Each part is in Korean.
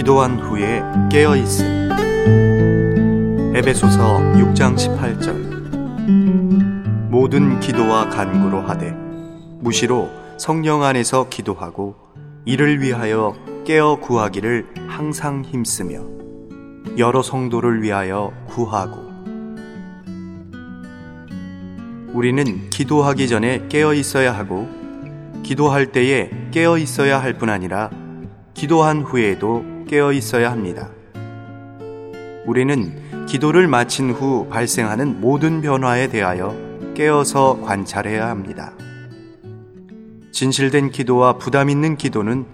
기도한 후에 깨어 있음. 에베소서 6장 18절. 모든 기도와 간구로 하되 무시로 성령 안에서 기도하고 이를 위하여 깨어 구하기를 항상 힘쓰며 여러 성도를 위하여 구하고 우리는 기도하기 전에 깨어 있어야 하고 기도할 때에 깨어 있어야 할 뿐 아니라 기도한 후에도 깨어 있어야 합니다. 우리는 기도를 마친 후 발생하는 모든 변화에 대하여 깨어서 관찰해야 합니다. 진실된 기도와 부담 있는 기도는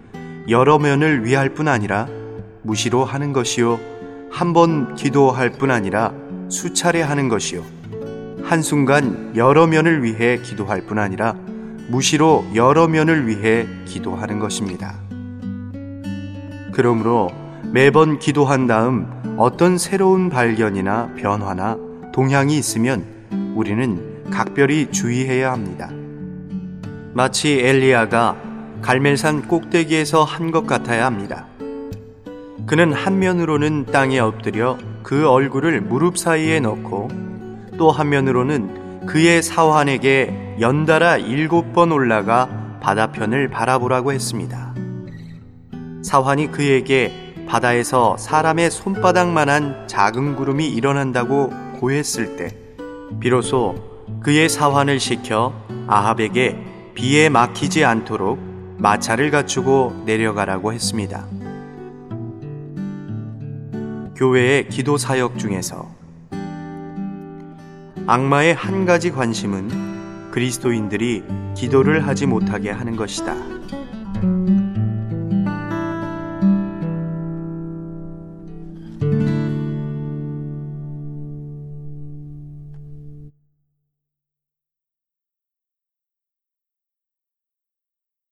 여러 면을 위할 뿐 아니라 무시로 하는 것이요. 한 번 기도할 뿐 아니라 수차례 하는 것이요. 한순간 여러 면을 위해 기도할 뿐 아니라 무시로 여러 면을 위해 기도하는 것입니다. 그러므로 매번 기도한 다음 어떤 새로운 발견이나 변화나 동향이 있으면 우리는 각별히 주의해야 합니다. 마치 엘리야가 갈멜산 꼭대기에서 한 것 같아야 합니다. 그는 한 면으로는 땅에 엎드려 그 얼굴을 무릎 사이에 넣고 또 한 면으로는 그의 사환에게 연달아 일곱 번 올라가 바다편을 바라보라고 했습니다. 사환이 그에게 바다에서 사람의 손바닥만한 작은 구름이 일어난다고 고했을 때 비로소 그의 사환을 시켜 아합에게 비에 막히지 않도록 마차를 갖추고 내려가라고 했습니다. 교회의 기도 사역 중에서 악마의 한 가지 관심은 그리스도인들이 기도를 하지 못하게 하는 것이다.